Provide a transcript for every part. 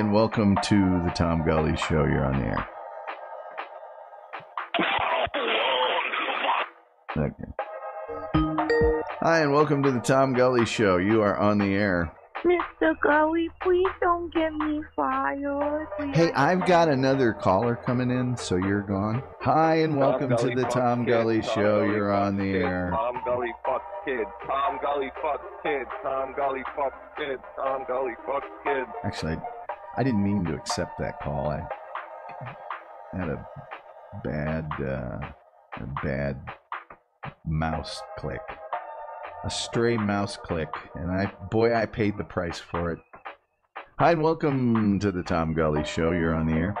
Hi, and welcome to the Tom Gulley Show. You're on the air. Okay. Hi, and welcome to the Tom Gulley Show. You are on the air. Mr. Gulley, please don't get me fired. Please. Hey, I've got another caller coming in, so you're gone. Hi, and welcome to the Tom Gulley Tom Show. Gulley You're on the kids, air. Tom Gulley fucks kids. Tom Gulley fucks kids. Tom Gulley fucks kids. Tom Gulley fucks kids. Actually, I, I didn't mean to accept that call. I had a bad, uh, a bad mouse click, a stray mouse click, and I, boy, I paid the price for it. Hi, and welcome to the Tom Gulley Show. You're on the air.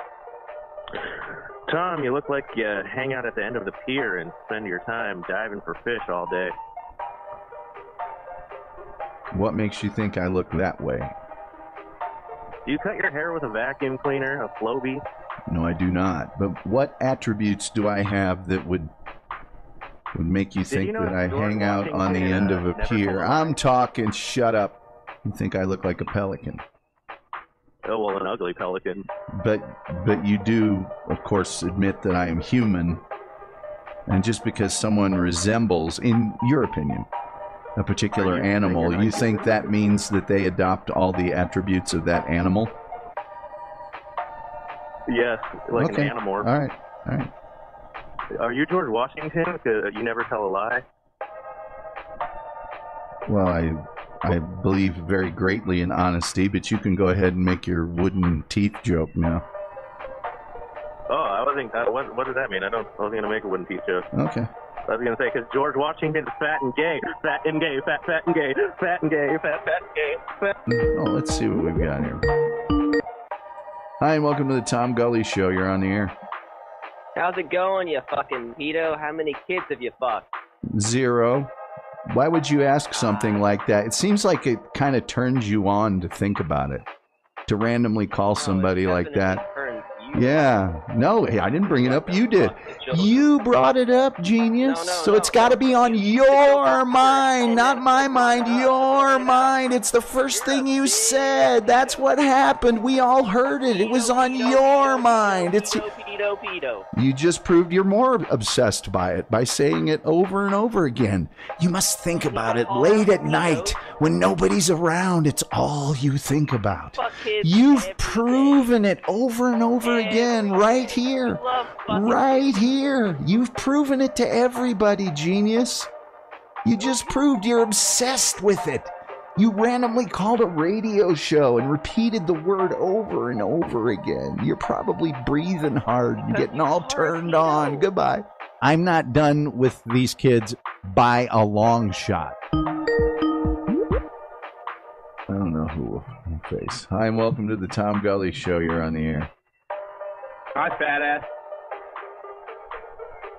Tom, you look like you hang out at the end of the pier and spend your time diving for fish all day. What makes you think I look that way? Do you cut your hair with a vacuum cleaner, a Flowbee? No, I do not. But what attributes do I have that would would make you Did think you know that I hang out on the end uh, of a pier? I'm talking. Shut up. You think I look like a pelican? Oh, well, an ugly pelican. But but you do, of course, admit that I am human. And just because someone resembles, in your opinion, a particular Are you saying animal, you think that means that they adopt all the attributes of that animal? Yes, like okay. an animorph. All right. All right. Are you George Washington? you never tell a lie. Well, I I believe very greatly in honesty, but you can go ahead and make your wooden teeth joke now. Oh, I wasn't. Uh, what, what does that mean? I don't. I wasn't gonna make a wooden teeth joke. Okay. I was gonna say because George Washington's fat and gay, fat and gay, fat, fat and gay, fat and gay, fat, fat and gay, fat. Oh, let's see what we've got here. Hi, and welcome to the Tom Gulley Show. You're on the air. How's it going, you fucking pedo? How many kids have you fucked? Zero. Why would you ask something like that? It seems like it kind of turns you on to think about it. To randomly call somebody No, it like that. Yeah. No, hey, I didn't bring it up. You did. Fuck the children. You brought it up, genius. No, no, so it's got to be on your mind, not my mind. Your mind. It's the first thing you said. That's what happened. We all heard it. It was on your mind. It's Pedo, pedo, you just proved you're more obsessed by it by saying it over and over again. You must think about it late at night when nobody's around. It's all you think about. You've proven it over and over again right here. You love fucking Right here. You've proven it to everybody, genius. You just proved you're obsessed with it. You randomly called a radio show and repeated the word over and over again. You're probably breathing hard and getting all turned on. Goodbye. I'm not done with these kids by a long shot. I don't know who will face. Hi, and welcome to the Tom Gulley Show. You're on the air. Hi, fat ass.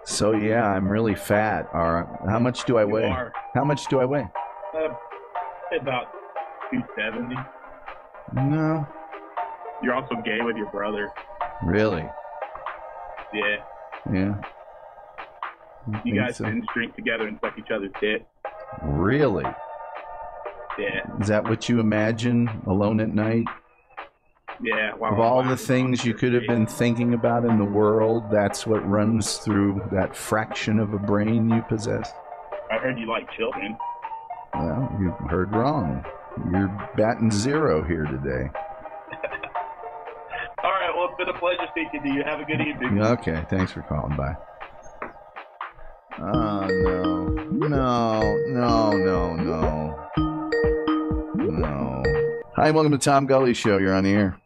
So yeah, I'm really fat. All right. How much do I You weigh? are. How much do I weigh? Uh, about 270. No. You're also gay with your brother. Really? Yeah. Yeah. You guys so? didn't drink together and suck each other's dick. Really? Yeah. Is that what you imagine alone at night? Yeah. Wow. Of all the things you could have been thinking about in the world, that's what runs through that fraction of a brain you possess? I heard you like children. Well, you heard wrong. You're batting zero here today. All right. Well, it's been a pleasure speaking to you. Have a good evening. Okay, thanks for calling. Bye. Oh no. No, no, no, no. No. Hi, welcome to Tom Gulley Show. You're on the air.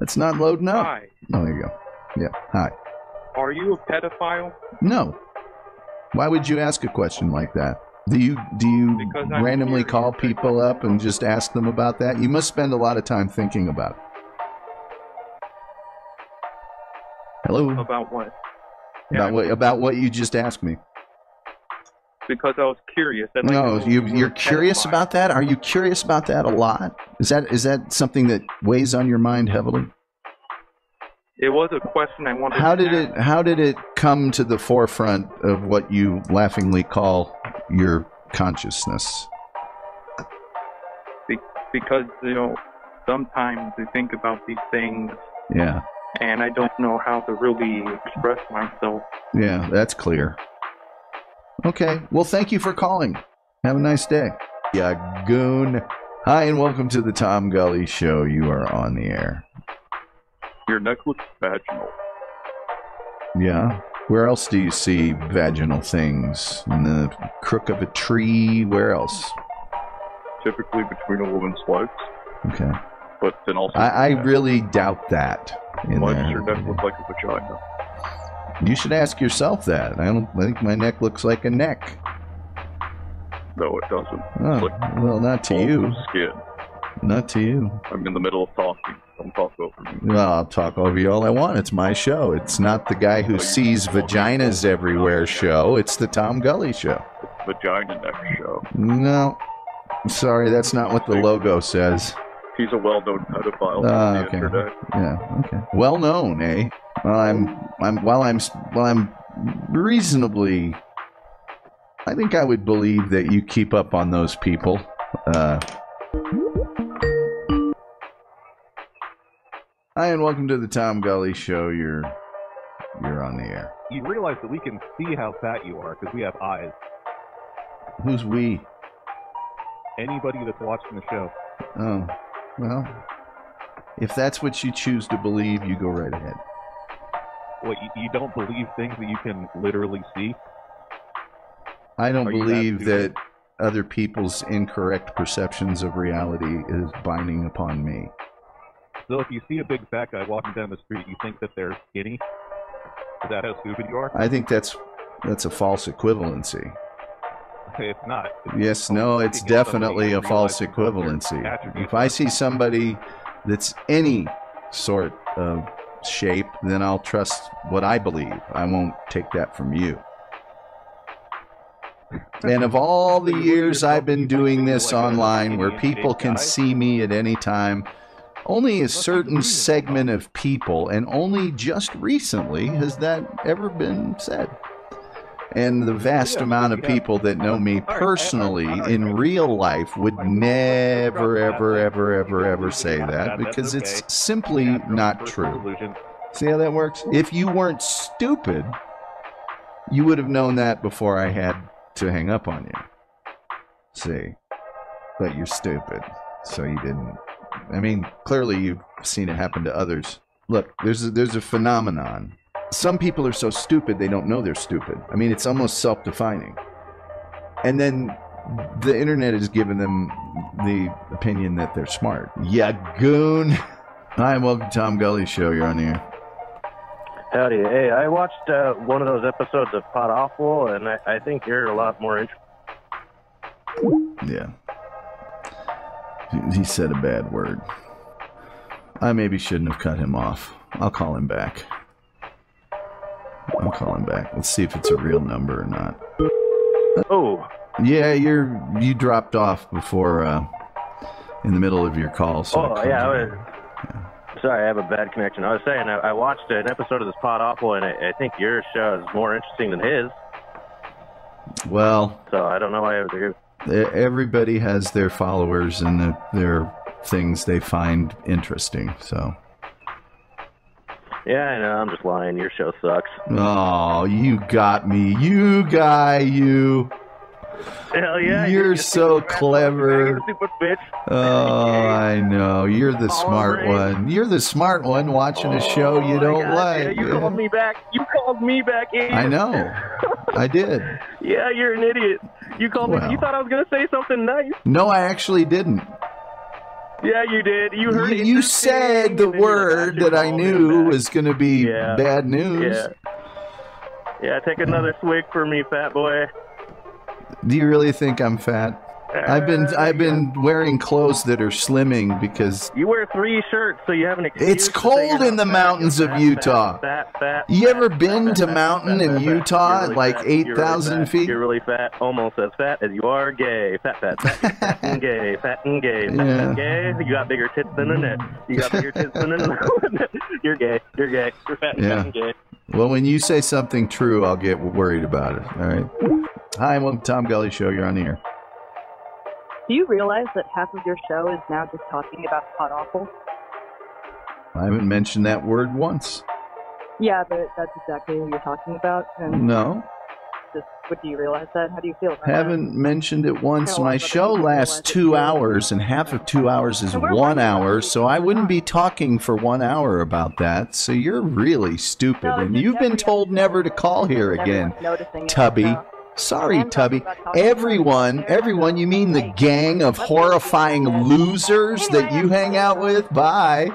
It's not loading up. Hi. Oh, there you go. Yeah. Hi. Are you a pedophile? No. Why would you ask a question like that? Do you do you randomly call people up and just ask them about that? You must spend a lot of time thinking about it. Hello. About what? About what about what you just asked me. Because I was curious. Like No, you you're curious about that. Are you curious about that a lot? Is that is that something that weighs on your mind heavily? It was a question I wanted. How to did ask. it how did it come to the forefront of what you laughingly call your consciousness? Be- because you know, sometimes I think about these things Yeah. and I don't know how to really express myself. Yeah, that's clear. Okay. Well, thank you for calling. Have a nice day. Yeah, goon. Hi, and welcome to the Tom Gulley Show. You are on the air. Your neck looks vaginal. Yeah. Where else do you see vaginal things? In the crook of a tree? Where else? Typically between a woman's legs, Okay. but then also. I, I really doubt that. Why does your neck look like a vagina? You should ask yourself that. I don't I think my neck looks like a neck. No, it doesn't. Oh, well, not to you. Skin. Not to you. I'm in the middle of talking. Don't talk over me. Well, I'll talk over you all I want. It's my show. It's not the guy who sees vaginas everywhere show. It's the Tom Gulley show. Vagina neck show. No. Sorry, that's not what the logo says. He's a well-known pedophile Ah, okay. Yeah, okay. Well known, eh? Well, I'm, I'm, while I'm, while I'm reasonably, I think I would believe that you keep up on those people. Uh, hi, and welcome to the Tom Gulley Show. You're, you're on the air. You realize that we can see how fat you are because we have eyes. Who's we? Anybody that's watching the show. Oh, well, if that's what you choose to believe, you go right ahead. What, you, you don't believe things that you can literally see? I don't Are that believe that stupid? Other people's incorrect perceptions of reality is binding upon me. So if you see a big fat guy walking down the street, you think that they're skinny? Is that how stupid you are? I think that's that's a false equivalency. Okay, it's not. Yes, no, it's Looking at somebody definitely a false realizing what their equivalency. If I see somebody that's any sort of shape, then I'll trust what I believe. I won't take that from you. And of all the years I've been doing this online where people can see me at any time, only a certain segment of people, and only just recently has that ever been said. And the vast amount of people that know me personally in real life would never, ever, ever, ever, ever say that because it's simply not true. See how that works? If you weren't stupid, you would have known that before I had to hang up on you. See? But you're stupid, so you didn't. I mean, clearly you've seen it happen to others. Look, there's a, there's a phenomenon. Some people are so stupid they don't know they're stupid. I mean, it's almost self-defining. And then the internet has given them the opinion that they're smart. Yeah, goon. Hi, welcome to Tom Gulley Show. You're on the air. Howdy. Hey, I watched uh, one of those episodes of Pod Awful, and I, I think you're a lot more interesting. Yeah. He- said a bad word. I maybe shouldn't have cut him off. I'll call him back. I'll call him back. Let's see if it's a real number or not. Oh. Yeah, you're you dropped off before uh in the middle of your call. So oh, yeah. I was, sorry, I have a bad connection. I was saying, I, I watched an episode of this Pod Awful, and I, I think your show is more interesting than his. Well, So I don't know why I would agree. everybody has their followers and the, their things they find interesting. So, Yeah, I know. I'm just lying. Your show sucks. oh, you got me, you guy, you. Hell yeah. You're so clever. Oh, I know. You're the smart right. one. You're the smart one watching a show you oh, don't God, like. Yeah, you called me back. You called me back. Idiot. I know. I did. Yeah, you're an idiot. You called me. You thought I was gonna say something nice. No, I actually didn't. Yeah, you did. You heard You, it. you said the word that I knew was going to be Yeah. bad news. Yeah. Yeah, take another swig for me, fat boy. Do you really think I'm fat? I've been uh, I've been wearing clothes that are slimming because You wear three shirts, so you have an excuse. it's cold in the fat, mountains of fat, Utah. Fat, You ever been to mountain in. Utah at really like fat. You're really 8,000 feet? You're really fat, almost as fat as you are gay. Fat, fat, fat, fat and gay, fat and gay, fat, Yeah. fat, gay. You got bigger tits than a net. You got bigger tits than a net. You're gay. You're gay. You're fat and Yeah. fat and gay. Well, when you say something true, I'll get worried about it. All right. Hi, and welcome to Tom Gulley Show. You're on the air. Do you realize that half of your show is now just talking about Pod Awful? I haven't mentioned that word once. Yeah, but that's exactly what you're talking about. And No, just, what do you realize that? How do you feel about haven't mentioned it once. No, My show lasts two hours, and half of two hours is So one hour, so I wouldn't be talking for one hour about that. So you're really stupid, No, and you've been told never to call here again. Tubby. So- Sorry, Tubby. talking about talking about Everyone, everyone, you mean the gang of horrifying losers that you hang out with? Bye.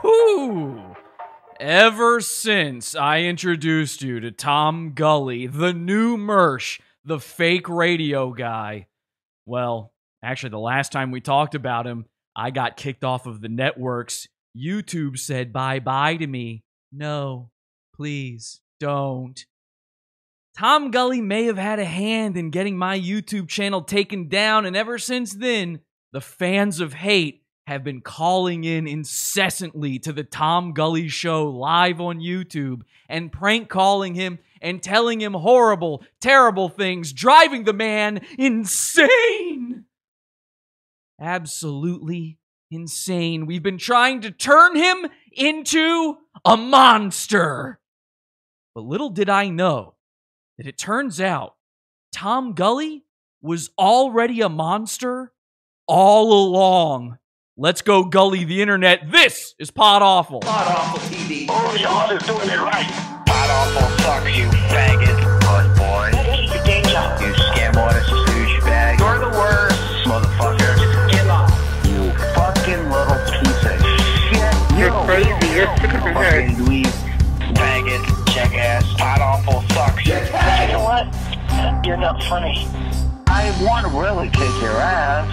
Whew. Ever since I introduced you to Tom Gulley, the new Mersh, the fake radio guy, well, actually, the last time we talked about him, I got kicked off of the networks. YouTube said bye bye to me. No, please don't. Tom Gulley may have had a hand in getting my YouTube channel taken down, and ever since then, the fans of hate have been calling in incessantly to the Tom Gulley show live on YouTube and prank calling him and telling him horrible, terrible things, driving the man insane. Absolutely insane. We've been trying to turn him into a monster. But little did I know that it turns out Tom Gulley was already a monster all along. Let's go Gulley the internet. This is Pod Awful. Pod Awful TV. Only on is doing it right. Pod Awful sucks, you faggot. Good boy. You scam artist douchebag. You're the worst. Motherfucker. Just give up. You fucking little piece of shit. You're crazy. You're sick of the. Fucking dweeb. Faggot. Jackass. Pod Awful You're not funny. I want to really kick your ass.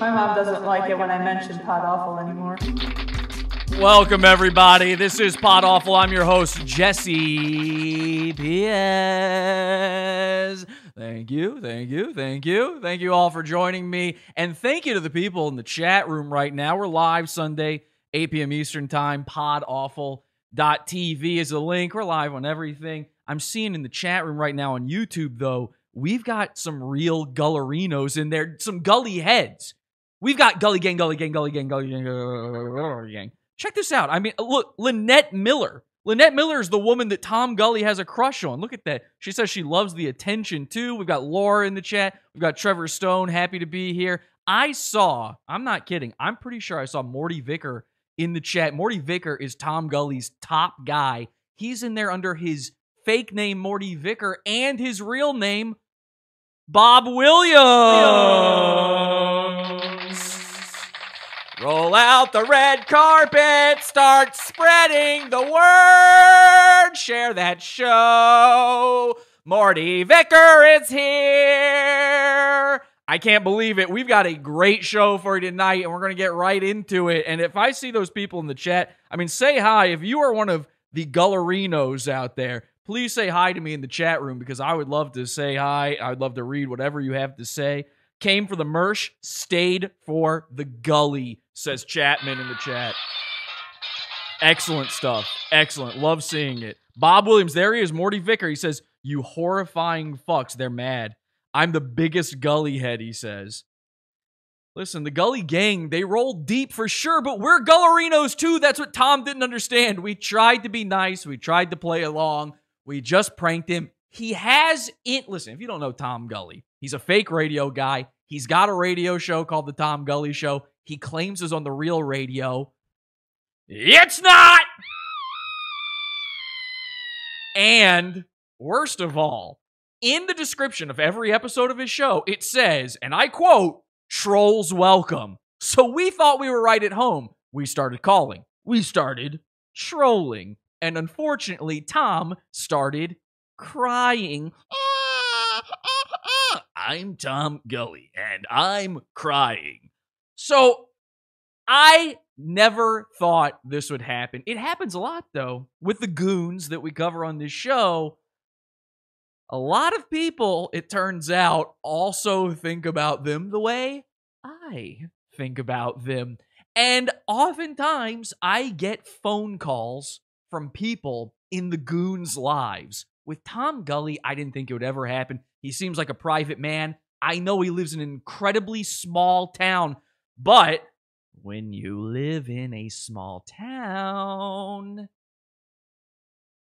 My mom doesn't like it when I mention Pod Awful anymore. Welcome, everybody. This is Pod Awful. I'm your host, Jesse P.S. Thank you, thank you, thank you. Thank you all for joining me. And thank you to the people in the chat room right now. We're live Sunday, 8 p.m. Eastern Time. Podawful.tv is a link. We're live on everything. I'm seeing in the chat room right now on YouTube, though, we've got some real gullerinos in there, some gully heads. We've got Gulley Gang, Gulley Gang, Gulley Gang, Gulley Gang, Gulley Gang. Check this out. I mean, look, Lynette Miller. Lynette Miller is the woman that Tom Gulley has a crush on. Look at that. She says she loves the attention too. We've got Laura in the chat. We've got Trevor Stone, happy to be here. I saw, I'm not kidding, I'm pretty sure I saw Morty Vicker in the chat. Morty Vicker is Tom Gulley's top guy. He's in there under his fake name, Morty Vicker, and his real name, Bob Williams. Roll out the red carpet, start spreading the word, share that show. Morty Vicker is here. I can't believe it. We've got a great show for you tonight, and we're going to get right into it. And if I see those people in the chat, I mean, say hi. If you are one of the Gullerinos out there, please say hi to me in the chat room because I would love to say hi. I'd love to read whatever you have to say. Came for the Mersh, stayed for the Gulley, says Chapman in the chat. Excellent stuff. Excellent. Love seeing it. Bob Williams, there he is. Morty Vicker. He says, You horrifying fucks. They're mad. I'm the biggest gully head, he says. Listen, the Gulley gang, they roll deep for sure, but we're Gullerinos too. That's what Tom didn't understand. We tried to be nice. We tried to play along. We just pranked him. He has it. Listen, if you don't know Tom Gulley, he's a fake radio guy. He's got a radio show called The Tom Gulley Show. He claims is on the real radio. It's not! And worst of all, in the description of every episode of his show, it says, and I quote, trolls welcome. So we thought we were right at home. We started calling. We started trolling. And unfortunately, Tom started crying. I'm Tom Gulley, and I'm crying. So I never thought this would happen. It happens a lot, though, with the goons that we cover on this show. A lot of people, it turns out, also think about them the way I think about them. And oftentimes, I get phone calls from people in the goons' lives. With Tom Gulley, I didn't think it would ever happen. He seems like a private man. I know he lives in an incredibly small town, but when you live in a small town,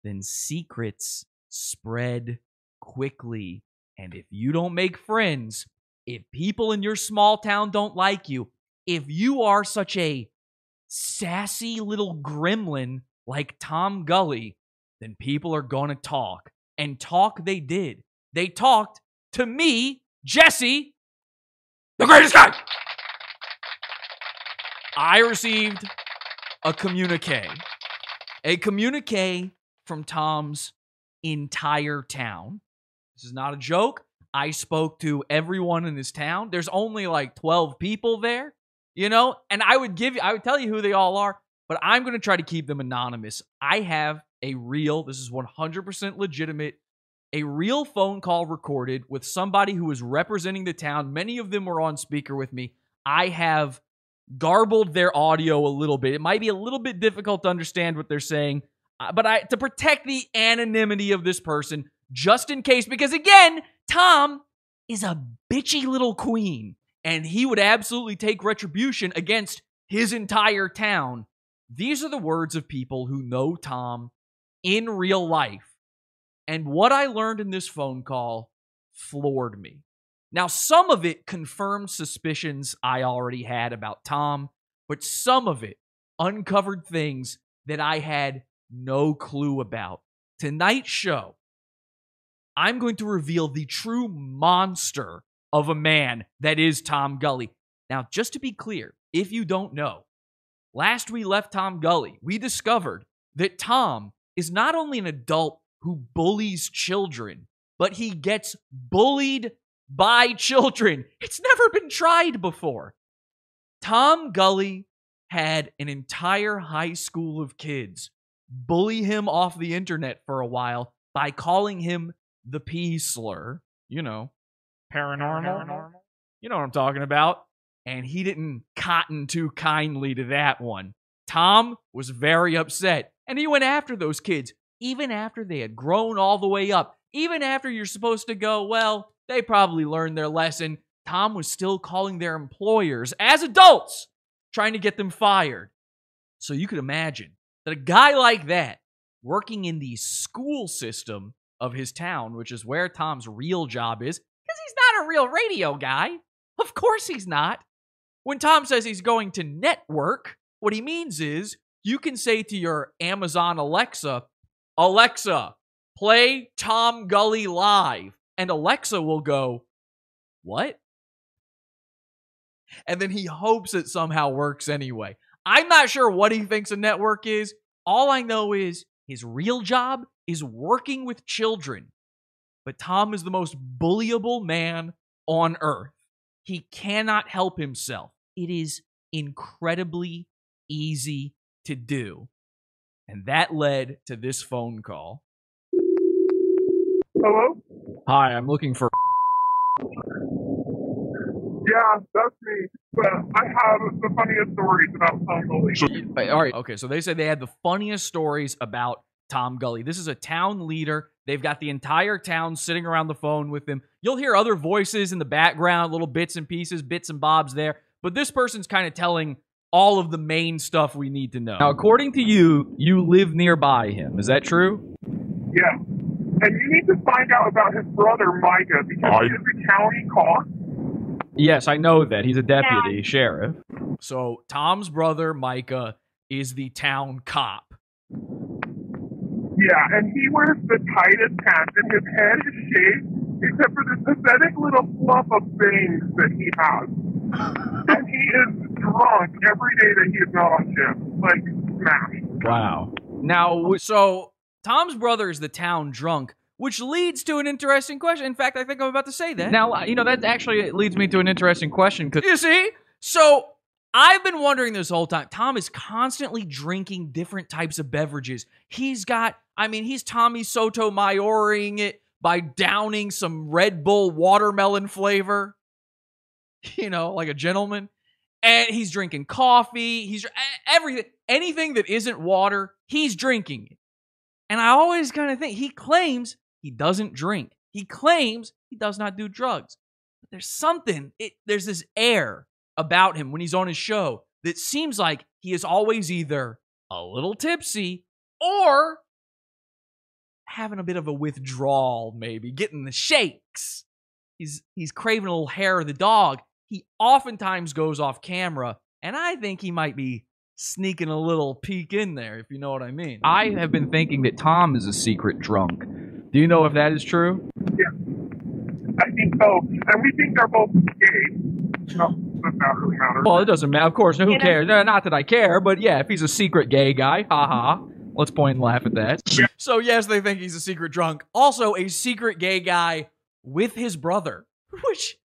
then secrets spread quickly. And if you don't make friends, if people in your small town don't like you, if you are such a sassy little gremlin like Tom Gulley, then people are going to talk. And talk they did. They talked to me, Jesse, the greatest guy. I received a communique. A communique from Tom's entire town. This is not a joke. I spoke to everyone in this town. There's only like 12 people there, you know, and I would give you, I would tell you who they all are, but I'm going to try to keep them anonymous. I have a real, this is 100% legitimate, a real phone call recorded with somebody who was representing the town. Many of them were on speaker with me. I have garbled their audio a little bit. It might be a little bit difficult to understand what they're saying, uh, but I to protect the anonymity of this person just in case because again, Tom is a bitchy little queen and he would absolutely take retribution against his entire town. These are the words of people who know Tom in real life. And what I learned in this phone call floored me. Now, some of it confirmed suspicions I already had about Tom, but some of it uncovered things that I had no clue about. Tonight's show, I'm going to reveal the true monster of a man that is Tom Gulley. Now, just to be clear, if you don't know, last we left Tom Gulley, we discovered that Tom is not only an adult who bullies children, but he gets bullied by children. It's never been tried before. Tom Gulley had an entire high school of kids bully him off the internet for a while by calling him the P slur, you know, paranormal. You know what I'm talking about. And he didn't cotton too kindly to that one. Tom was very upset and he went after those kids, even after they had grown all the way up. Even after you're supposed to go, well, they probably learned their lesson. Tom was still calling their employers as adults, trying to get them fired. So you could imagine that a guy like that, working in the school system of his town, which is where Tom's real job is, because he's not a real radio guy. Of course he's not. When Tom says he's going to network, what he means is you can say to your Amazon Alexa, Alexa, play Tom Gulley live. And Alexa will go, What? And then he hopes it somehow works anyway. I'm not sure what he thinks a network is. All I know is his real job is working with children. But Tom is the most bullyable man on earth. He cannot help himself. It is incredibly easy to do. And that led to this phone call. Hello? Hi, I'm looking for. Yeah, that's me. But I have the funniest stories about Tom Gulley. All right. Okay. So they said they had the funniest stories about Tom Gulley. This is a town leader. They've got the entire town sitting around the phone with him. You'll hear other voices in the background, little bits and pieces, bits and bobs there. But this person's kind of telling all of the main stuff we need to know. Now, according to you, you live nearby him. Is that true? Yeah. And you need to find out about his brother, Micah, because he is a county cop. Yes, I know that. He's a deputy sheriff. So Tom's brother, Micah, is the town cop. Yeah, and he wears the tightest pants, and his head is shaved, except for this pathetic little fluff of bangs that he has. And he is drunk every day that he is not on shift. Like, smashed. Wow. Now, so Tom's brother is the town drunk, which leads to an interesting question. In fact, I think I'm about to say that. Now, uh, you know, that actually leads me to an interesting question. Cause, you see? So I've been wondering this whole time. Tom is constantly drinking different types of beverages. He's got, I mean, he's Tommy Soto Sotomayoring it by downing some Red Bull watermelon flavor, you know, like a gentleman. And he's drinking coffee. He's everything, anything that isn't water, he's drinking it. And I always kind of think he claims he doesn't drink. He claims he does not do drugs. But there's something. It, there's this air about him when he's on his show that seems like he is always either a little tipsy or having a bit of a withdrawal, maybe getting the shakes. He's he's craving a little hair of the dog. He oftentimes goes off camera, and I think he might be sneaking a little peek in there, if you know what I mean. I have been thinking that Tom is a secret drunk. Do you know if that is true? Yeah. I think so. And we think they're both gay. No, does not really matter. Well, it doesn't matter. Of course, who cares? No, Not that I care, but yeah, if he's a secret gay guy, haha. Let's point and laugh at that. So yes, they think he's a secret drunk. Also, a secret gay guy with his brother, which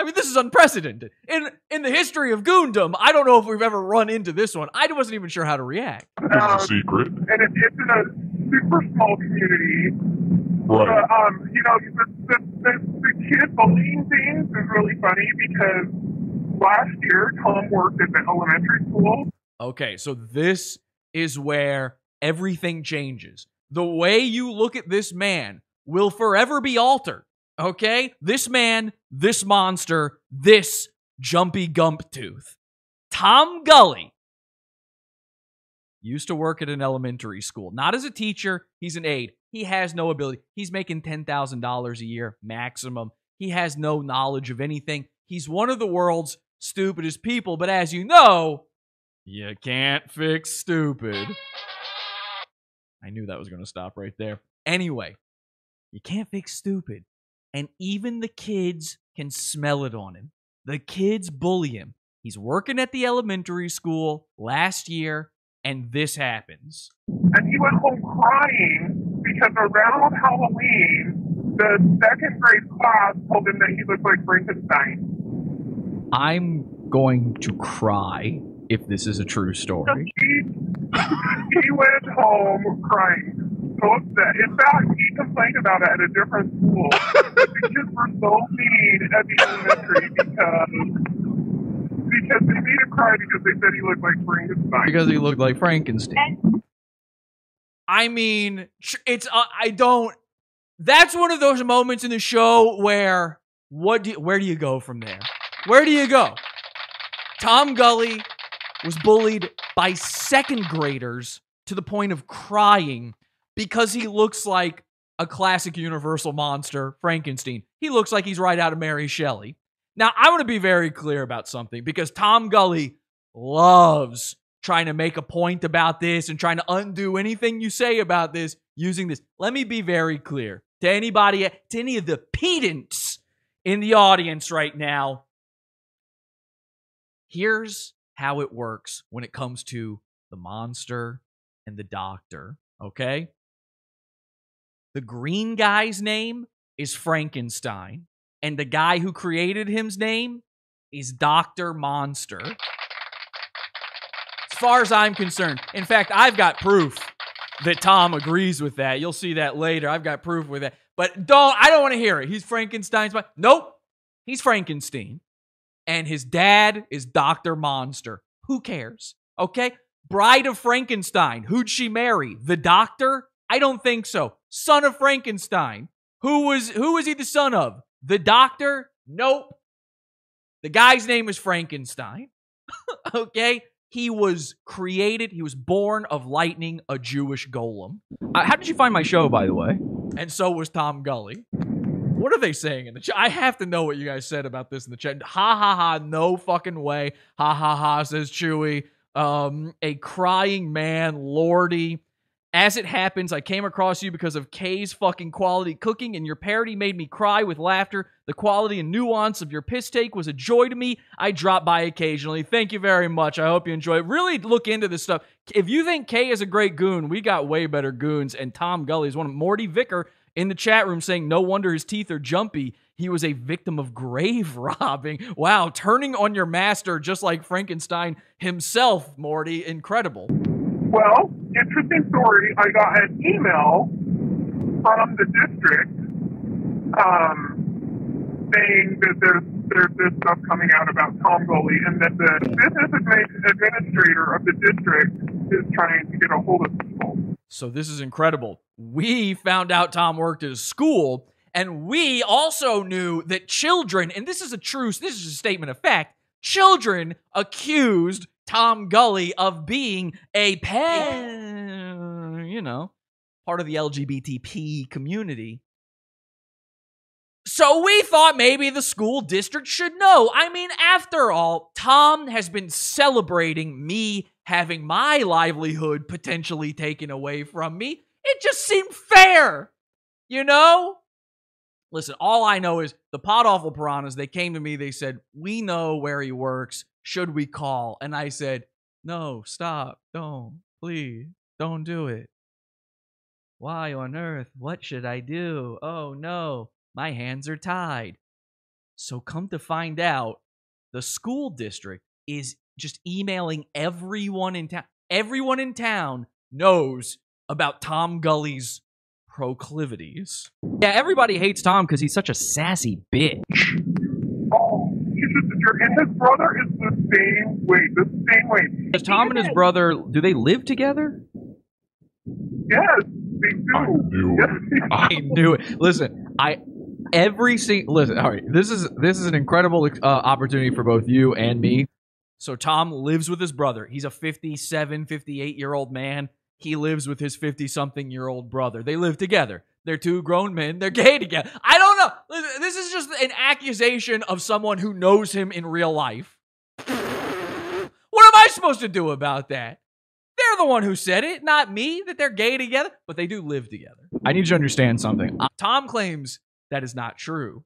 I mean, this is unprecedented in in the history of Goondom. I don't know if we've ever run into this one. I wasn't even sure how to react. Um, a secret. and it, it's in a super small community. Right. But, um, you know, the, the, the, the kid bullying things is really funny because last year Tom worked at the elementary school. Okay, so this is where everything changes. The way you look at this man will forever be altered. Okay? This man, this monster, this jumpy gump tooth. Tom Gulley used to work at an elementary school. Not as a teacher, he's an aide. He has no ability. He's making $10,000 a year maximum. He has no knowledge of anything. He's one of the world's stupidest people, but as you know, you can't fix stupid. I knew that was going to stop right there. Anyway, you can't fix stupid. And even the kids can smell it on him. The kids bully him. He's working at the elementary school last year, and this happens. And he went home crying because around Halloween, the second grade class told him that he looked like Frankenstein. I'm going to cry if this is a true story. he, he went home crying, so upset. In fact, he complained about it at a different school. the kids were so mean at the elementary because because they made him cry because they said he looked like Frankenstein. Because he looked like Frankenstein. I mean, it's uh, I don't. That's one of those moments in the show where what do you, where do you go from there? Where do you go? Tom Gulley was bullied by second graders to the point of crying because he looks like a classic Universal monster, Frankenstein. He looks like he's right out of Mary Shelley. Now, I want to be very clear about something because Tom Gulley loves trying to make a point about this and trying to undo anything you say about this using this. Let me be very clear to anybody, to any of the pedants in the audience right now. Here's how it works when it comes to the monster and the doctor, okay? The green guy's name is Frankenstein, and the guy who created him's name is Dr. Monster. As far as I'm concerned, in fact, I've got proof that Tom agrees with that. You'll see that later. I've got proof with that. But don't I don't want to hear it. He's Frankenstein's mo- Nope. He's Frankenstein. And his dad is Dr. Monster. Who cares? Okay? Bride of Frankenstein. Who'd she marry? The doctor? I don't think so. Son of Frankenstein. Who was who was he the son of? The doctor? Nope. The guy's name is Frankenstein. okay? He was created, he was born of lightning, a Jewish golem. Uh, how did you find my show, by the way? And so was Tom Gulley. What are they saying in the chat? I have to know what you guys said about this in the chat. Ha ha ha, no fucking way. Ha ha ha, says Chewy. Um, a crying man, Lordy. As it happens, I came across you because of K's fucking quality cooking, and your parody made me cry with laughter. The quality and nuance of your piss take was a joy to me. I drop by occasionally. Thank you very much. I hope you enjoy it. Really look into this stuff. If you think K is a great goon, we got way better goons. And Tom Gulley is one of Morty Vicker in the chat room saying, No wonder his teeth are jumpy. He was a victim of grave robbing. Wow, turning on your master just like Frankenstein himself, Morty. Incredible. Well, interesting story. I got an email from the district um, saying that there's there's this stuff coming out about Tom Gulley and that the business administrator of the district is trying to get a hold of people. So this is incredible. We found out Tom worked at a school, And we also knew that children, and this is a true, this is a statement of fact, children accused Tom Gulley of being a pet, you know, part of the LGBTP community. So we thought maybe the school district should know. I mean, after all, Tom has been celebrating me having my livelihood potentially taken away from me. It just seemed fair, you know? Listen, all I know is the Pod Awful piranhas, they came to me, they said, We know where he works. Should we call? And I said, No, stop. Don't. Please. Don't do it. Why on earth? What should I do? Oh no, my hands are tied. So come to find out, the school district is just emailing everyone in town. Everyone in town knows about Tom Gulley's proclivities. Yeah, everybody hates Tom because he's such a sassy bitch. And his brother is the same way. The same way. Does Tom and his brother do they live together? Yes, they do. I knew Yes, I knew it. Listen, I every single listen. All right, this is this is an incredible uh, opportunity for both you and me. So Tom lives with his brother. He's a 57, 58 year old man. He lives with his 50 something year old brother. They live together. They're two grown men. They're gay together. I don't This is just an accusation of someone who knows him in real life. What am I supposed to do about that? They're the one who said it, not me, that they're gay together, but they do live together. I need you to understand something. Tom claims that is not true.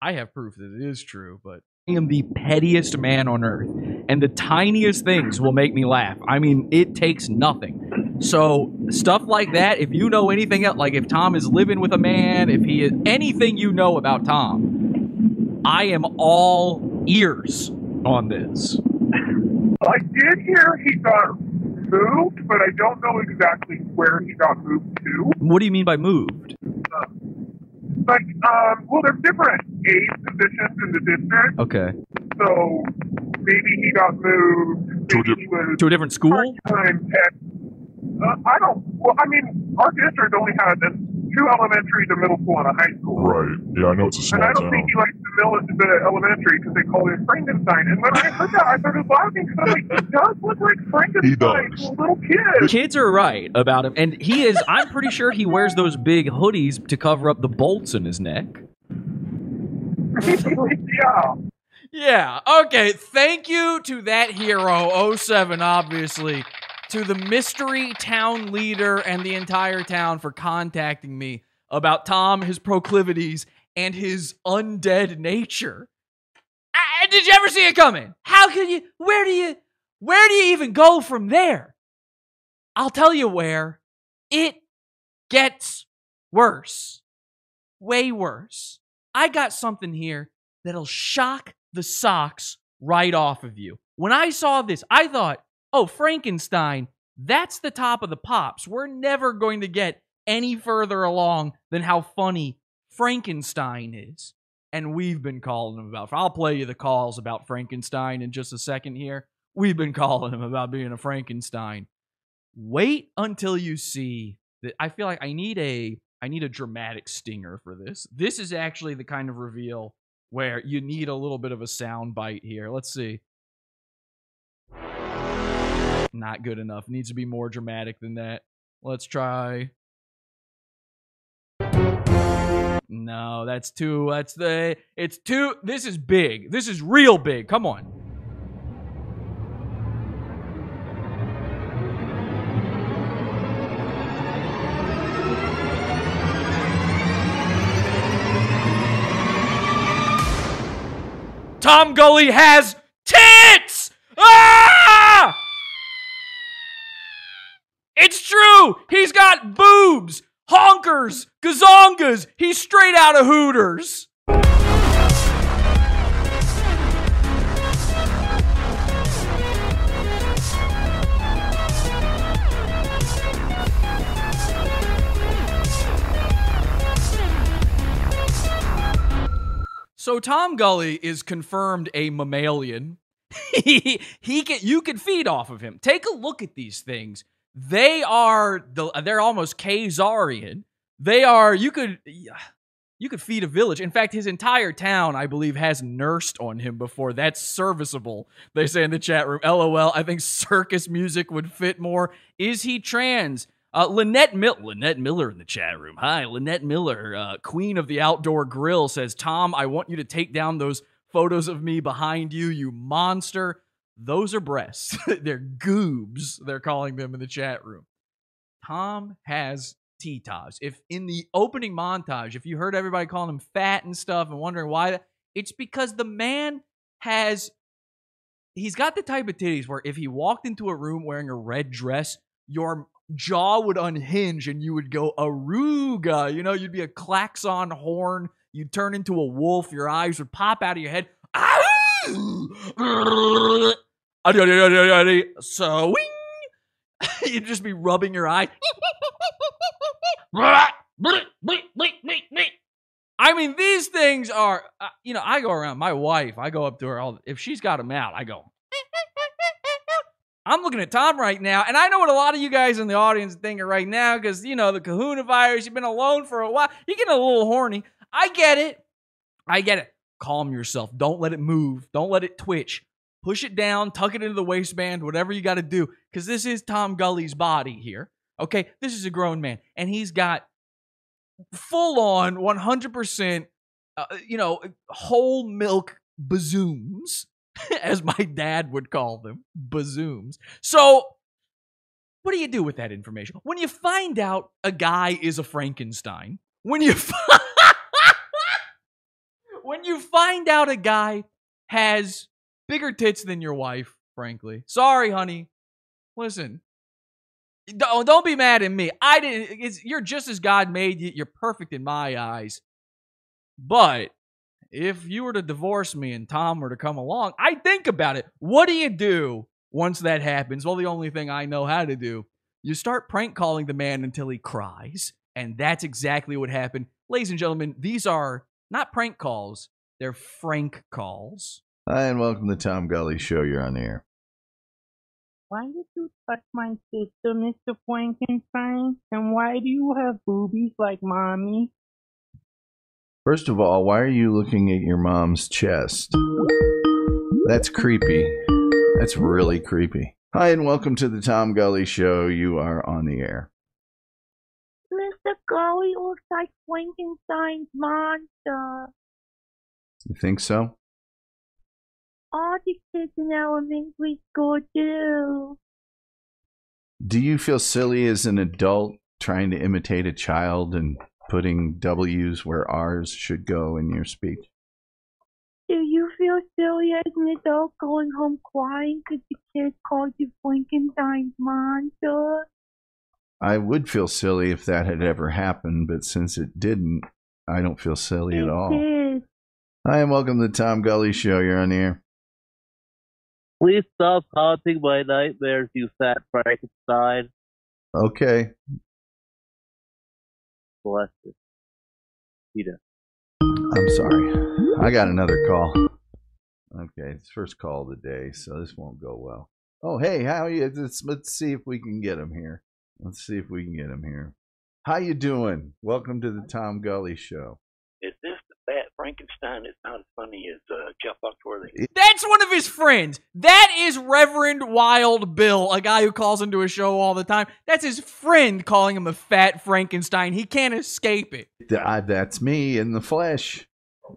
I have proof that it is true, but I am the pettiest man on earth, and the tiniest things will make me laugh. I mean, it takes nothing. So, stuff like that, if you know anything else, like if Tom is living with a man, if he is anything you know about Tom, I am all ears on this. I did hear he got moved, but I don't know exactly where he got moved to. What do you mean by moved? Like, um, well, there's different aid positions in the district, Okay. so maybe he got moved. Maybe he was To a different school? part-time tech. Uh, I don't. Well, I mean, our district only had uh, two elementaries, a middle school, and a high school. Right. Yeah, I know it's a small And I don't town. think he likes the, middle, the elementary because they call it Frankenstein. And when I heard that, I started laughing because I'm like, he does look like Frankenstein to a little kid. The kids are right about him, and he is. I'm pretty sure he wears those big hoodies to cover up the bolts in his neck. yeah. Yeah. Okay. Thank you to that hero, 07, obviously, to the mystery town leader and the entire town for contacting me about Tom, his proclivities, and his undead nature. I, did you ever see it coming? How can you? Where do you? Where do you even go from there? I'll tell you where. It gets worse. Way worse. I got something here that'll shock the socks right off of you. When I saw this, I thought, oh, Frankenstein, that's the top of the pops. We're never going to get any further along than how funny Frankenstein is. And we've been calling him about. I'll play you the calls about Frankenstein in just a second here. We've been calling him about being a Frankenstein. Wait until you see that. I feel like I need a I need a dramatic stinger for this. This is actually the kind of reveal where you need a little bit of a sound bite here. Let's see. Not good enough. Needs to be more dramatic than that. Let's try. No, that's too. That's the. It's too. This is big. This is real big. Come on. Tom Gulley has tits! Ah! It's true! He's got boobs, honkers, gazongas. He's straight out of Hooters. So Tom Gulley is confirmed a mammalian. he he can you can feed off of him. Take a look at these things. They are the they're almost Khazarian. They are you could you could feed a village. In fact, his entire town, I believe, has nursed on him before. That's serviceable. They say in the chat room. LOL. I think circus music would fit more. Is he trans? Uh, Lynette, Mil- Lynette Miller in the chat room. Hi, Lynette Miller, uh, queen of the outdoor grill, says, Tom, I want you to take down those photos of me behind you, you monster. Those are breasts. they're goobs, they're calling them in the chat room. Tom has T-tops. If in the opening montage, if you heard everybody calling him fat and stuff and wondering why, it's because the man has he's got the type of titties where if he walked into a room wearing a red dress, your jaw would unhinge and you would go aruga. You know, you'd be a klaxon horn. You'd turn into a wolf. Your eyes would pop out of your head. So you'd just be rubbing your eye. I mean, these things are, uh, you know, I go around, my wife, I go up to her, all, if she's got them out, I go, I'm looking at Tom right now, and I know what a lot of you guys in the audience are thinking right now because, you know, the kahuna virus, you've been alone for a while, you're getting a little horny. I get it. I get it. Calm yourself. Don't let it move. Don't let it twitch. Push it down, tuck it into the waistband, whatever you got to do, because this is Tom Gulley's body here. Okay, this is a grown man, and he's got full on 100%, uh, you know, whole milk bazooms, as my dad would call them, bazooms. So, what do you do with that information? When you find out a guy is a Frankenstein, when you when you find out a guy has bigger tits than your wife, frankly. Sorry, honey. Listen, don't, oh, don't be mad at me. I didn't. You're just as God made you. You're perfect in my eyes. But if you were to divorce me and Tom were to come along, I'd think about it. What do you do once that happens? Well, the only thing I know how to do. You start prank calling the man until he cries. And that's exactly what happened. Ladies and gentlemen, these are not prank calls, they're frank calls. Hi, and welcome to Tom Gulley Show. You're on the air. Why did you touch my sister, Mr. Frankenstein? And why do you have boobies like mommy? First of all, why are you looking at your mom's chest? That's creepy. That's really creepy. Hi, and welcome to the Tom Gulley Show. You are on the air. Mr. Gulley looks like Frankenstein's monster. You think so? All the kids in elementary school do. Do you feel silly as an adult trying to imitate a child and putting W's where R's should go in your speech? Do you feel silly as an adult going home crying because the kids called you Frankenstein's monster? I would feel silly if that had ever happened, but since it didn't, I don't feel silly at all. Did. Hi, and welcome to the Tom Gulley Show. You're on the air. Please stop haunting my nightmares, you fat Frankenstein. Okay. Bless you. Peter. I'm sorry. I got another call. Okay, it's first call of the day, so this won't go well. Oh, hey, how are you? Let's, let's see if we can get him here. Let's see if we can get him here. How you doing? Welcome to the Tom Gulley Show. Is this the fat Frankenstein is not as funny as uh, Jeff Buckworthy? That's one of his friends. That is Reverend Wild Bill, a guy who calls into a show all the time. That's his friend calling him a fat Frankenstein. He can't escape it. I- that's me in the flesh.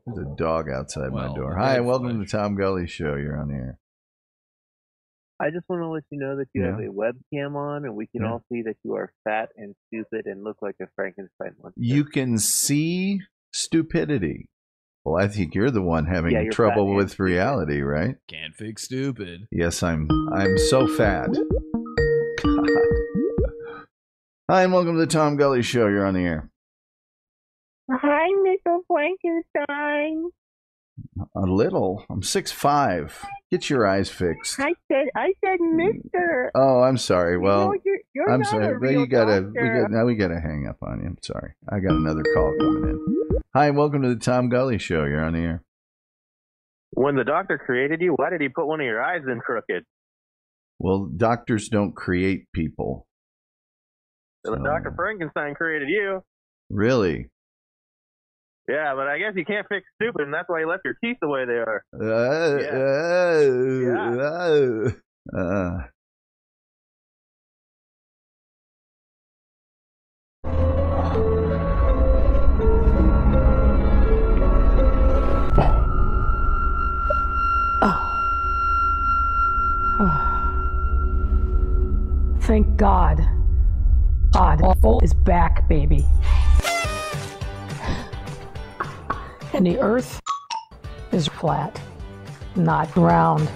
There's a dog outside my door. Hi, dead welcome to the Tom Gulley Show. You're on the air. I just want to let you know that you have a webcam on, and we can Yeah. all see that you are fat and stupid and look like a Frankenstein monster. You can see stupidity. Well, I think you're the one having Yeah, trouble fat and with reality, right? Can't fix stupid. Yes, I'm. I'm so fat. God. Hi, and welcome to the Tom Gulley Show. You're on the air. Hi, Mr. Frankenstein. A little. I'm six five. Get your eyes fixed. I said, I said, Mister. Oh, I'm sorry. Well, no, you're, you're I'm not sorry, a real you gotta. We got, now we gotta hang up on you. I'm sorry. I got another call coming in. Hi, and welcome to the Tom Gulley Show. You're on the air. When the doctor created you, why did he put one of your eyes in crooked? Well, doctors don't create people. So Dr. Frankenstein created you. Really? Yeah, but I guess you can't fix stupid, and that's why you left your teeth the way they are. Uh, uh, uh. Thank God. God awful is back, baby. And the earth is flat, not round.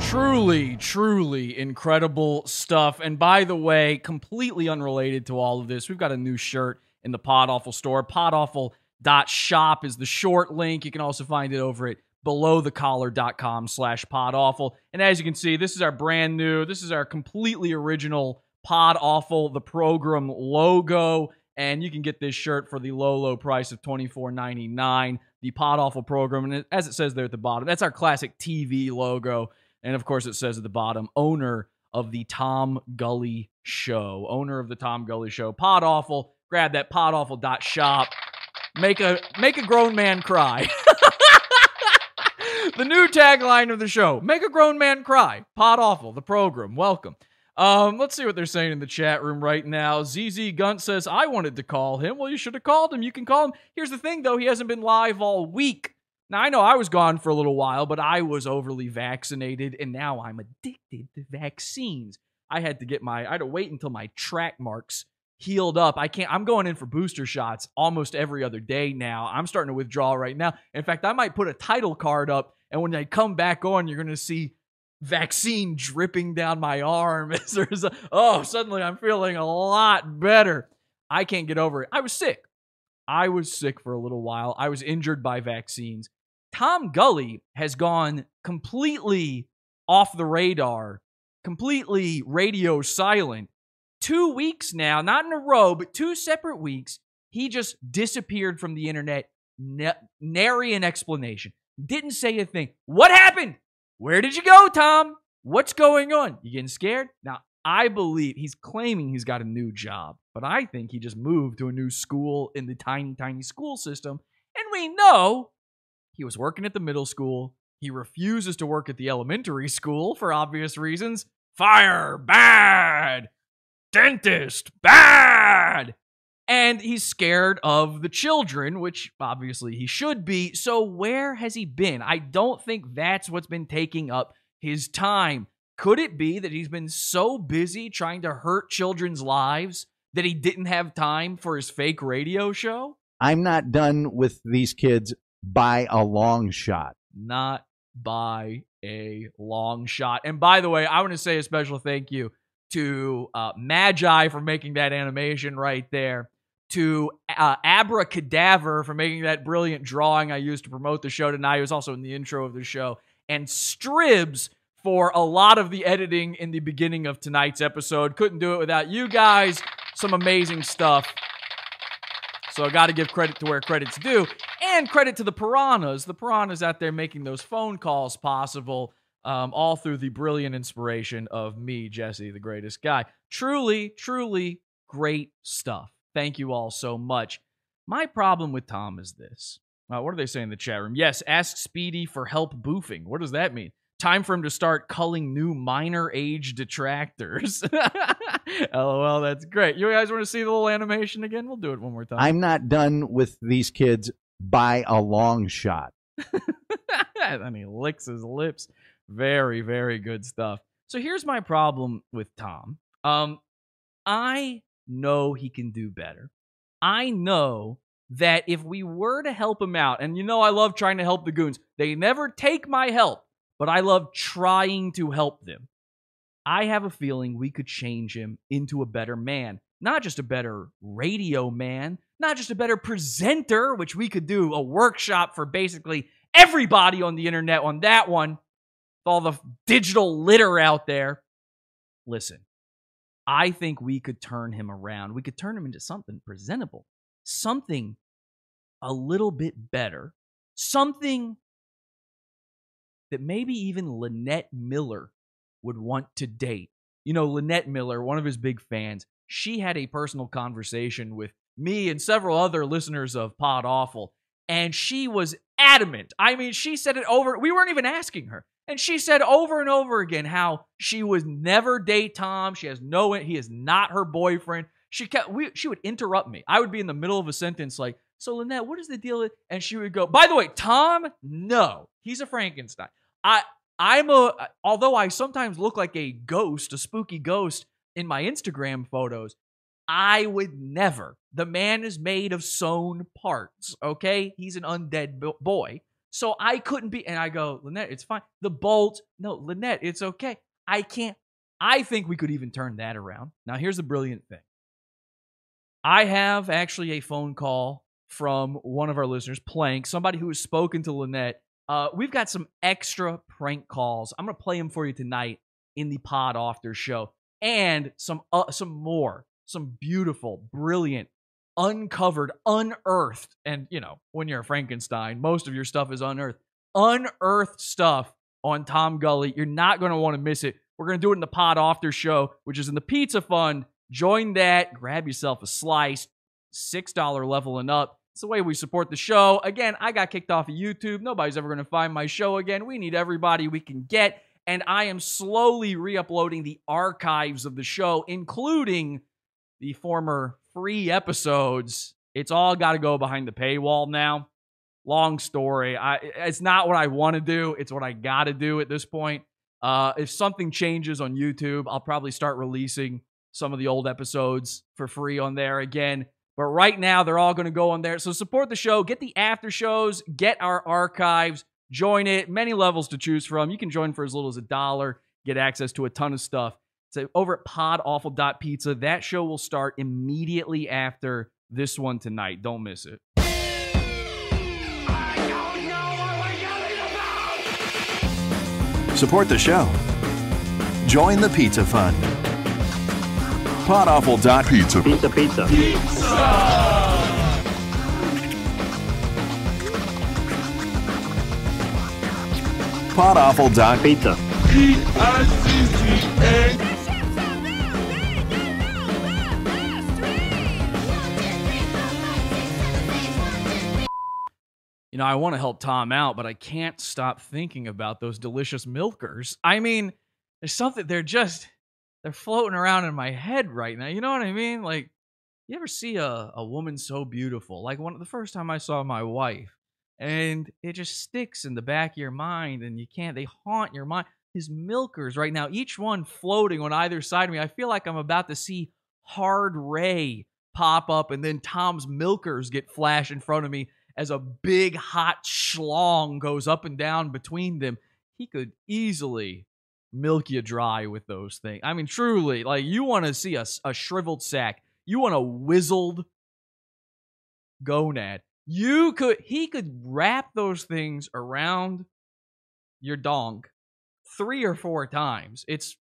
Truly, truly incredible stuff. And by the way, completely unrelated to all of this, we've got a new shirt in the Pod Awful store. Podawful.shop is the short link. You can also find it over at belowthecollar.com slash podawful. And as you can see, this is our brand new, this is our completely original Pod Awful, the program logo. And you can get this shirt for the low, low price of $24.99. The Pod Awful program. And as it says there at the bottom, that's our classic TV logo. And of course, it says at the bottom, owner of the Tom Gulley Show. Owner of the Tom Gulley Show. Pod Awful. Grab that podawful.shop. Make a make a grown man cry. the new tagline of the show: "Make a grown man cry." Pod Awful. The program. Welcome. Um, let's see what they're saying in the chat room right now. ZZ Gunt says, "I wanted to call him." Well, you should have called him. You can call him. Here's the thing, though: he hasn't been live all week. Now I know I was gone for a little while, but I was overly vaccinated, and now I'm addicted to vaccines. I had to get my. I had to wait until my track marks healed up. I can't. I'm going in for booster shots almost every other day now. I'm starting to withdraw right now. In fact, I might put a title card up, and when I come back on, you're going to see vaccine dripping down my arm. There's a, oh, suddenly I'm feeling a lot better. I can't get over it. I was sick. I was sick for a little while. I was injured by vaccines. Tom Gulley has gone completely off the radar, completely radio silent two weeks now, not in a row, but two separate weeks, he just disappeared from the internet. N- nary an explanation. Didn't say a thing. What happened? Where did you go, Tom? What's going on? You getting scared? Now, I believe he's claiming he's got a new job, but I think he just moved to a new school in the tiny, tiny school system. And we know he was working at the middle school. He refuses to work at the elementary school for obvious reasons. Fire, bad dentist, bad. And he's scared of the children, which obviously he should be. So, where has he been? I don't think that's what's been taking up his time. Could it be that he's been so busy trying to hurt children's lives that he didn't have time for his fake radio show? I'm not done with these kids by a long shot. Not by a long shot. And by the way, I want to say a special thank you to uh, Magi for making that animation right there, to uh, Abracadaver for making that brilliant drawing I used to promote the show tonight. He was also in the intro of the show, and Stribs for a lot of the editing in the beginning of tonight's episode. Couldn't do it without you guys. Some amazing stuff. So I got to give credit to where credit's due, and credit to the piranhas. The piranhas out there making those phone calls possible um, all through the brilliant inspiration of me, Jesse, the greatest guy. Truly, truly great stuff. Thank you all so much. My problem with Tom is this. Uh, what are they saying in the chat room? Yes, ask Speedy for help boofing. What does that mean? Time for him to start culling new minor age detractors. LOL, that's great. You guys want to see the little animation again? We'll do it one more time. I'm not done with these kids by a long shot. and he licks his lips. Very, very good stuff. So here's my problem with Tom. Um, I know he can do better. I know that if we were to help him out, and you know I love trying to help the goons, they never take my help, but I love trying to help them. I have a feeling we could change him into a better man. Not just a better radio man, not just a better presenter, which we could do a workshop for basically everybody on the internet on that one, with all the digital litter out there. Listen, I think we could turn him around. We could turn him into something presentable, something a little bit better, something that maybe even Lynette Miller would want to date. You know, Lynette Miller, one of his big fans, she had a personal conversation with me and several other listeners of Pod Awful, and she was adamant. I mean, she said it over. We weren't even asking her. And she said over and over again how she was never date Tom. She has no, he is not her boyfriend. She kept, we, she would interrupt me. I would be in the middle of a sentence like, so Lynette, what is the deal? And she would go, by the way, Tom, no, he's a Frankenstein. I, I'm a, although I sometimes look like a ghost, a spooky ghost in my Instagram photos, I would never. The man is made of sewn parts, okay? He's an undead boy. So I couldn't be, and I go, Lynette, it's fine. The bolt, no, Lynette, it's okay. I can't. I think we could even turn that around. Now, here's the brilliant thing I have actually a phone call from one of our listeners, Plank, somebody who has spoken to Lynette. Uh, we've got some extra prank calls. I'm going to play them for you tonight in the Pod After show, and some uh, some more, some beautiful, brilliant, uncovered, unearthed, and you know when you're a Frankenstein, most of your stuff is unearthed, unearthed stuff on Tom Gulley. You're not going to want to miss it. We're going to do it in the Pod After show, which is in the Pizza Fund. Join that. Grab yourself a slice. $6 level and up. It's the way we support the show. Again, I got kicked off of YouTube. Nobody's ever going to find my show again. We need everybody we can get. And I am slowly re uploading the archives of the show, including the former free episodes. It's all got to go behind the paywall now. Long story. I, it's not what I want to do, it's what I got to do at this point. Uh, if something changes on YouTube, I'll probably start releasing some of the old episodes for free on there again. But right now, they're all going to go on there. So support the show, get the after shows, get our archives, join it. Many levels to choose from. You can join for as little as a dollar, get access to a ton of stuff. So over at podawful.pizza, that show will start immediately after this one tonight. Don't miss it. Support the show. Join the Pizza Fund. Podawful.pizza. Pizza, pizza. Pizza! Podawful.pizza. You know, I want to help Tom out, but I can't stop thinking about those delicious milkers. I mean, there's something, they're just, they're floating around in my head right now. You know what I mean? Like, you ever see a, a woman so beautiful? Like, one the first time I saw my wife, and it just sticks in the back of your mind, and you can't, they haunt your mind. His milkers right now, each one floating on either side of me. I feel like I'm about to see Hard Ray pop up, and then Tom's milkers get flash in front of me as a big hot schlong goes up and down between them. He could easily milk you dry with those things. I mean, truly, like you want to see a, a shriveled sack, you want a wizzled gonad. You could, he could wrap those things around your donk three or four times. It's,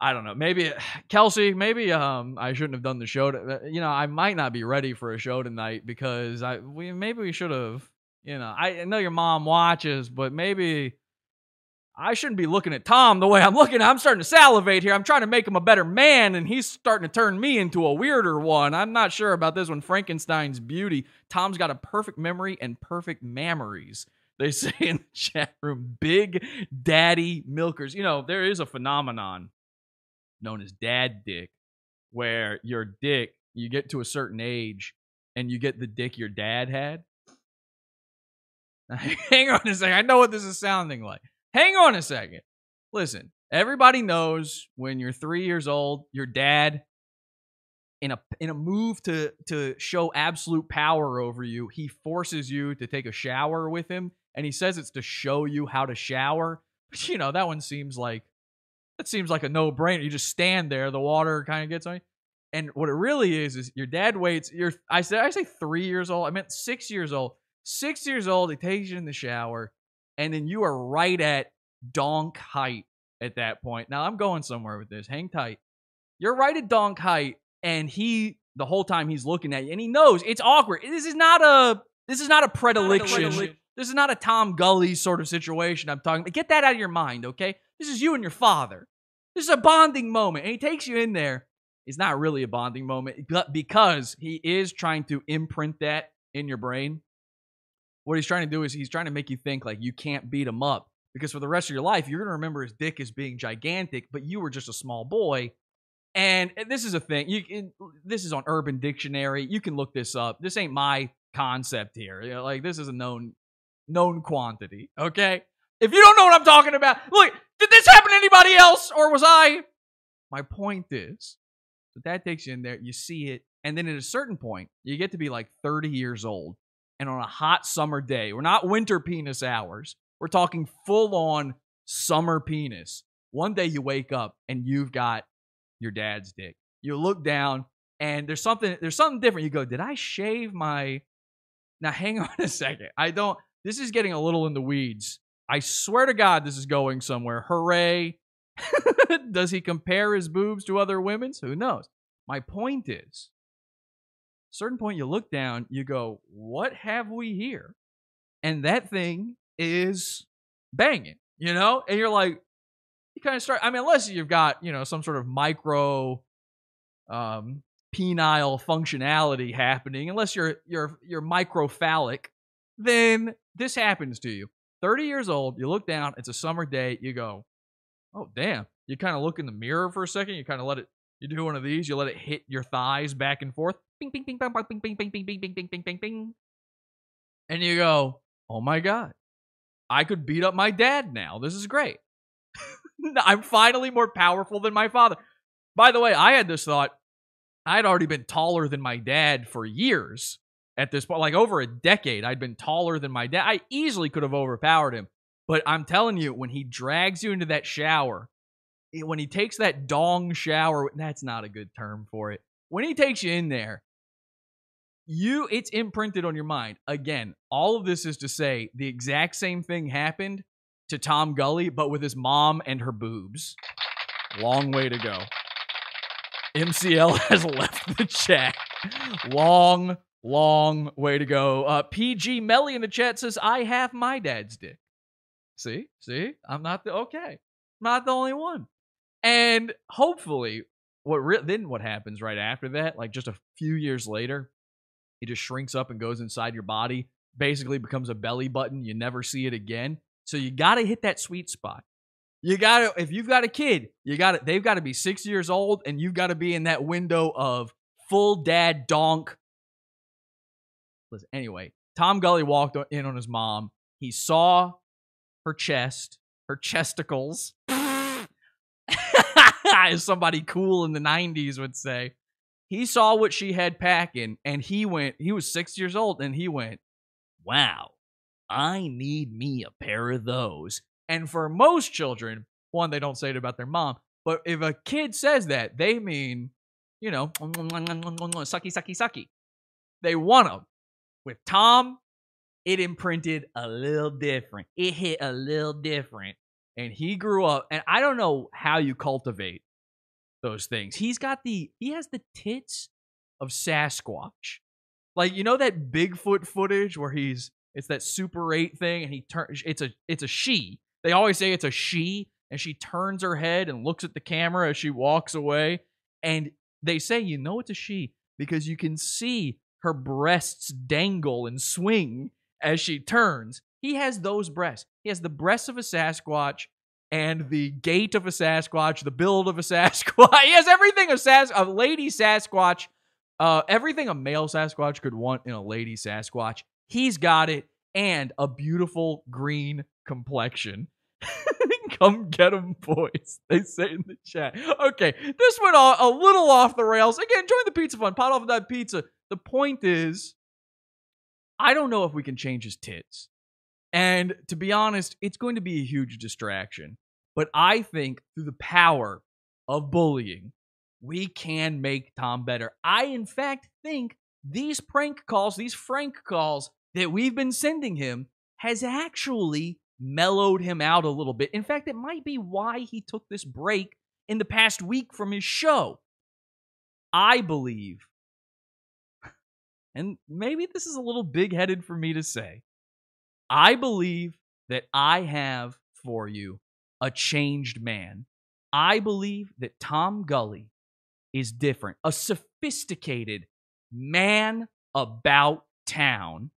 I don't know. Maybe Kelsey. Maybe um, I shouldn't have done the show. To, you know, I might not be ready for a show tonight because I we maybe we should have. You know, I know your mom watches, but maybe I shouldn't be looking at Tom the way I'm looking. I'm starting to salivate here. I'm trying to make him a better man, and he's starting to turn me into a weirder one. I'm not sure about this one. Frankenstein's beauty. Tom's got a perfect memory and perfect memories. They say in the chat room, big daddy milkers. You know, there is a phenomenon known as dad dick, where your dick, you get to a certain age and you get the dick your dad had. Hang on a second. I know what this is sounding like. Hang on a second. Listen, everybody knows when you're three years old, your dad, in a in a move to to show absolute power over you, he forces you to take a shower with him, and he says it's to show you how to shower. But you know that one seems like that seems like a no brainer. You just stand there, the water kind of gets on you. And what it really is is your dad waits. You're I said I say three years old. I meant six years old. Six years old. He takes you in the shower, and then you are right at donk height at that point. Now I'm going somewhere with this. Hang tight. You're right at donk height, and he the whole time he's looking at you, and he knows it's awkward. This is not a this is not a predilection. This is not a Tom Gulley sort of situation. I'm talking. Get that out of your mind, okay? This is you and your father. This is a bonding moment, and he takes you in there, It's not really a bonding moment because he is trying to imprint that in your brain. What he's trying to do is he's trying to make you think like you can't beat him up because for the rest of your life you're going to remember his dick as being gigantic, but you were just a small boy. And this is a thing. You can, this is on Urban Dictionary. You can look this up. This ain't my concept here. Like this is a known known quantity. Okay. If you don't know what I'm talking about, look, did this happen to anybody else or was I? My point is that that takes you in there, you see it, and then at a certain point, you get to be like 30 years old, and on a hot summer day, we're not winter penis hours, we're talking full on summer penis. One day you wake up and you've got your dad's dick. You look down and there's something there's something different. You go, did I shave my now hang on a second. I don't this is getting a little in the weeds. I swear to God this is going somewhere. Hooray. Does he compare his boobs to other women's? Who knows? My point is, certain point you look down, you go, what have we here? And that thing is banging, you know? And you're like, you kind of start, I mean, unless you've got, you know, some sort of micro um penile functionality happening, unless you're you're you're microphallic, then this happens to you. 30 years old, you look down, it's a summer day, you go, oh damn. You kind of look in the mirror for a second, you kind of let it you do one of these, you let it hit your thighs back and forth. Bing bing bing bing bing bing bing bing bing bing bing bing bing bing. And you go, "Oh my god. I could beat up my dad now. This is great. I'm finally more powerful than my father." By the way, I had this thought. I had already been taller than my dad for years at this point, like over a decade. I'd been taller than my dad. I easily could have overpowered him. But I'm telling you, when he drags you into that shower, eh, when he takes that dong shower, that's not a good term for it. When he takes you in there, you it's imprinted on your mind. Again, all of this is to say the exact same thing happened to Tom Gulley, but with his mom and her boobs. Long way to go. MCL has left the chat. Long, long way to go. Uh, PG Melly in the chat says, I have my dad's dick. See? See? I'm not the okay. not the only one. And hopefully, what re- then what happens right after that, like just a few years later, it just shrinks up and goes inside your body, basically becomes a belly button. You never see it again. So you got to hit that sweet spot. You got to if you've got a kid, you got to they've got to be 6 years old and you've got to be in that window of full dad donk. Listen, anyway, Tom Gulley walked in on his mom. He saw her chest, her chesticles. As somebody cool in the 90s would say. He saw what she had packing and he went, he was six years old and he went, wow, I need me a pair of those. And for most children, one, they don't say it about their mom, but if a kid says that, they mean, you know, sucky, sucky, sucky. They want them. With Tom, it imprinted a little different. It hit a little different. And he grew up, and I don't know how you cultivate those things. He's got the he has the tits of Sasquatch. Like you know that Bigfoot footage where he's it's that Super 8 thing and he turns it's a it's a she. They always say it's a she and she turns her head and looks at the camera as she walks away and they say you know it's a she because you can see her breasts dangle and swing as she turns. He has those breasts. He has the breasts of a Sasquatch and the gait of a Sasquatch, the build of a Sasquatch. he has everything a Sas a lady Sasquatch, uh, everything a male Sasquatch could want in a lady Sasquatch. He's got it, and a beautiful green complexion. Come get him, boys. They say in the chat. Okay, this went a, a little off the rails. Again, join the pizza fun. Pot off that pizza. The point is, I don't know if we can change his tits. And to be honest, it's going to be a huge distraction. But I think through the power of bullying, we can make Tom better. I, in fact, think these prank calls, these Frank calls that we've been sending him, has actually mellowed him out a little bit. In fact, it might be why he took this break in the past week from his show. I believe, and maybe this is a little big headed for me to say, I believe that I have for you a changed man. I believe that Tom Gulley is different. A sophisticated man about town.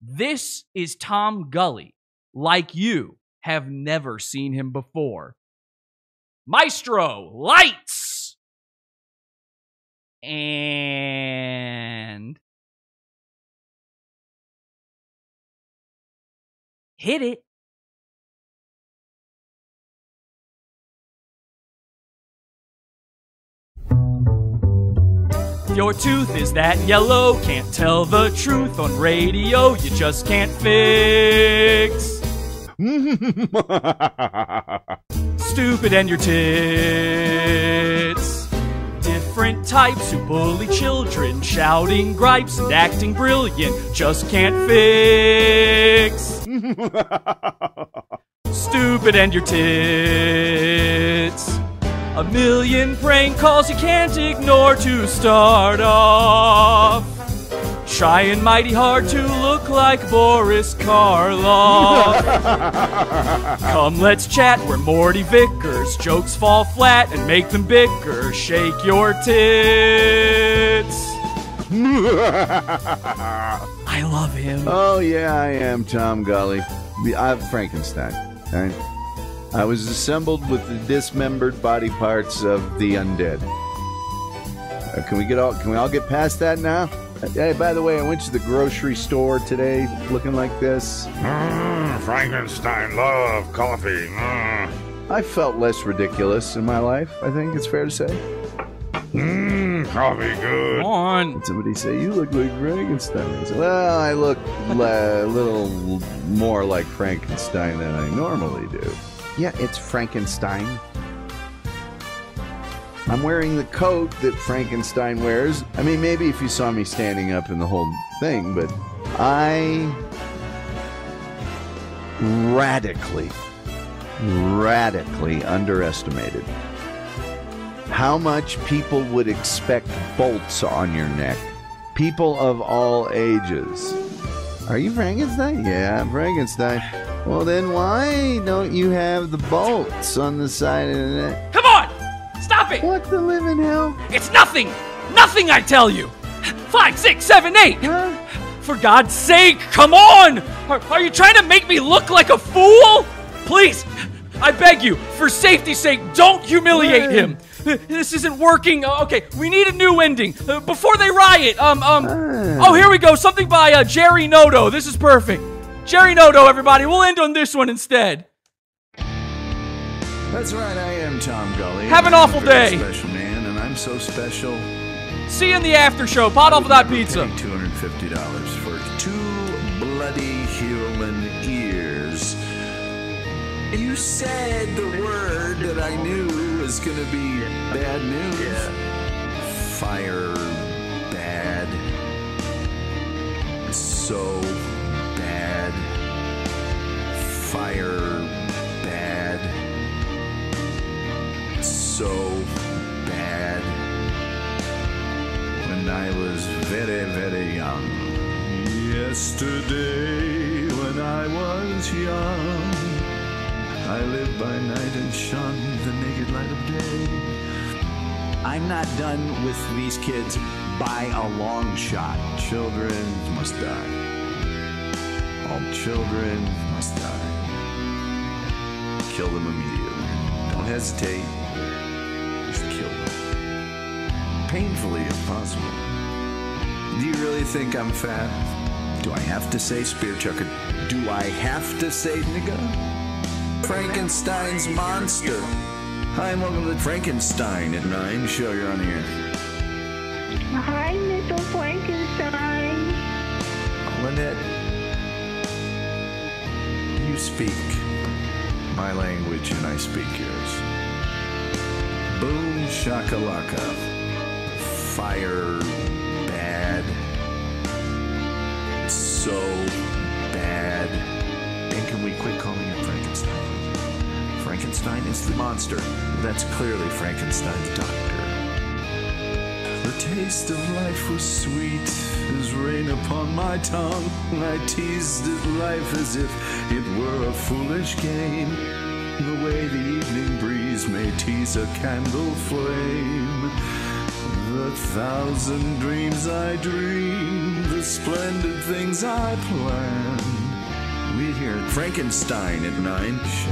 This is Tom Gulley, like you have never seen him before. Maestro, lights! And. Hit it. Your tooth is that yellow, can't tell the truth on radio, you just can't fix. Stupid and your tits. Different types who bully children, shouting gripes and acting brilliant, just can't fix. Stupid and your tits. A million prank calls you can't ignore to start off. Trying mighty hard to look like Boris Karloff. Come, let's chat. We're Morty Vickers. Jokes fall flat and make them bicker. Shake your tits. I love him. Oh yeah, I am Tom Gulley. I'm Frankenstein. right? I was assembled with the dismembered body parts of the undead. Uh, can we get all? Can we all get past that now? Hey, by the way, I went to the grocery store today, looking like this. Mm, Frankenstein love coffee. Mm. I felt less ridiculous in my life. I think it's fair to say. Mmm, coffee good. Come on. Did somebody say you look like Frankenstein? I said, well, I look le- a little more like Frankenstein than I normally do. Yeah, it's Frankenstein. I'm wearing the coat that Frankenstein wears. I mean, maybe if you saw me standing up in the whole thing, but I radically, radically underestimated how much people would expect bolts on your neck. People of all ages. Are you Frankenstein? Yeah, I'm Frankenstein. Well, then why don't you have the bolts on the side of the neck? Come on! Stop it! What the living hell? It's nothing! Nothing, I tell you! Five, six, seven, eight! For God's sake, come on! Are, are you trying to make me look like a fool? Please, I beg you, for safety's sake, don't humiliate him! This isn't working. Uh, Okay, we need a new ending uh, before they riot. Um, um. Oh, here we go. Something by uh, Jerry Noto. This is perfect. Jerry Noto, everybody. We'll end on this one instead. That's right, I am Tom Gulley. Have an I'm a awful day. Special man, and I'm so special. See you in the after show. Pot off that pizza. Two hundred fifty dollars for two bloody human ears. You said the word that I knew was gonna be bad news. Fire bad. So bad. Fire So bad when I was very, very young. Yesterday, when I was young, I lived by night and shunned the naked light of day. I'm not done with these kids by a long shot. Children must die. All children must die. Kill them immediately. Don't hesitate. Painfully impossible. Do you really think I'm fat? Do I have to say spear chucker? Do I have to say nigga? Frankenstein's monster. Hi, and welcome to Frankenstein at 9. Show you're on the air. Hi, Mr. Frankenstein. Lynette, you speak my language and I speak yours. Boom shakalaka. Fire bad. So bad. And can we quit calling it Frankenstein? Frankenstein is the monster. That's clearly Frankenstein's doctor. The taste of life was sweet as rain upon my tongue. I teased at life as if it were a foolish game. The way the evening breeze may tease a candle flame. Thousand dreams I dream, the splendid things I plan. We here Frankenstein at 9 Show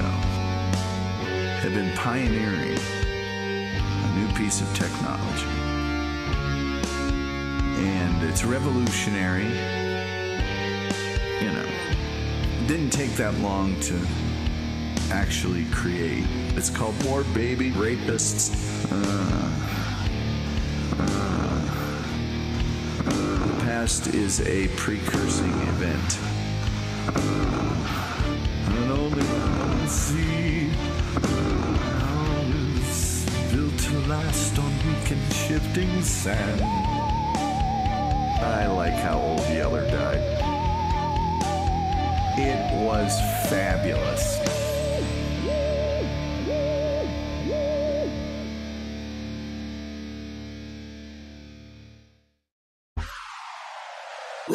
have been pioneering a new piece of technology. And it's revolutionary. You know, it didn't take that long to actually create. It's called More Baby Rapists. Uh, the is a precursing event. And only one see how it's built to last on weak and shifting sand. I like how Old Yeller died. It was fabulous.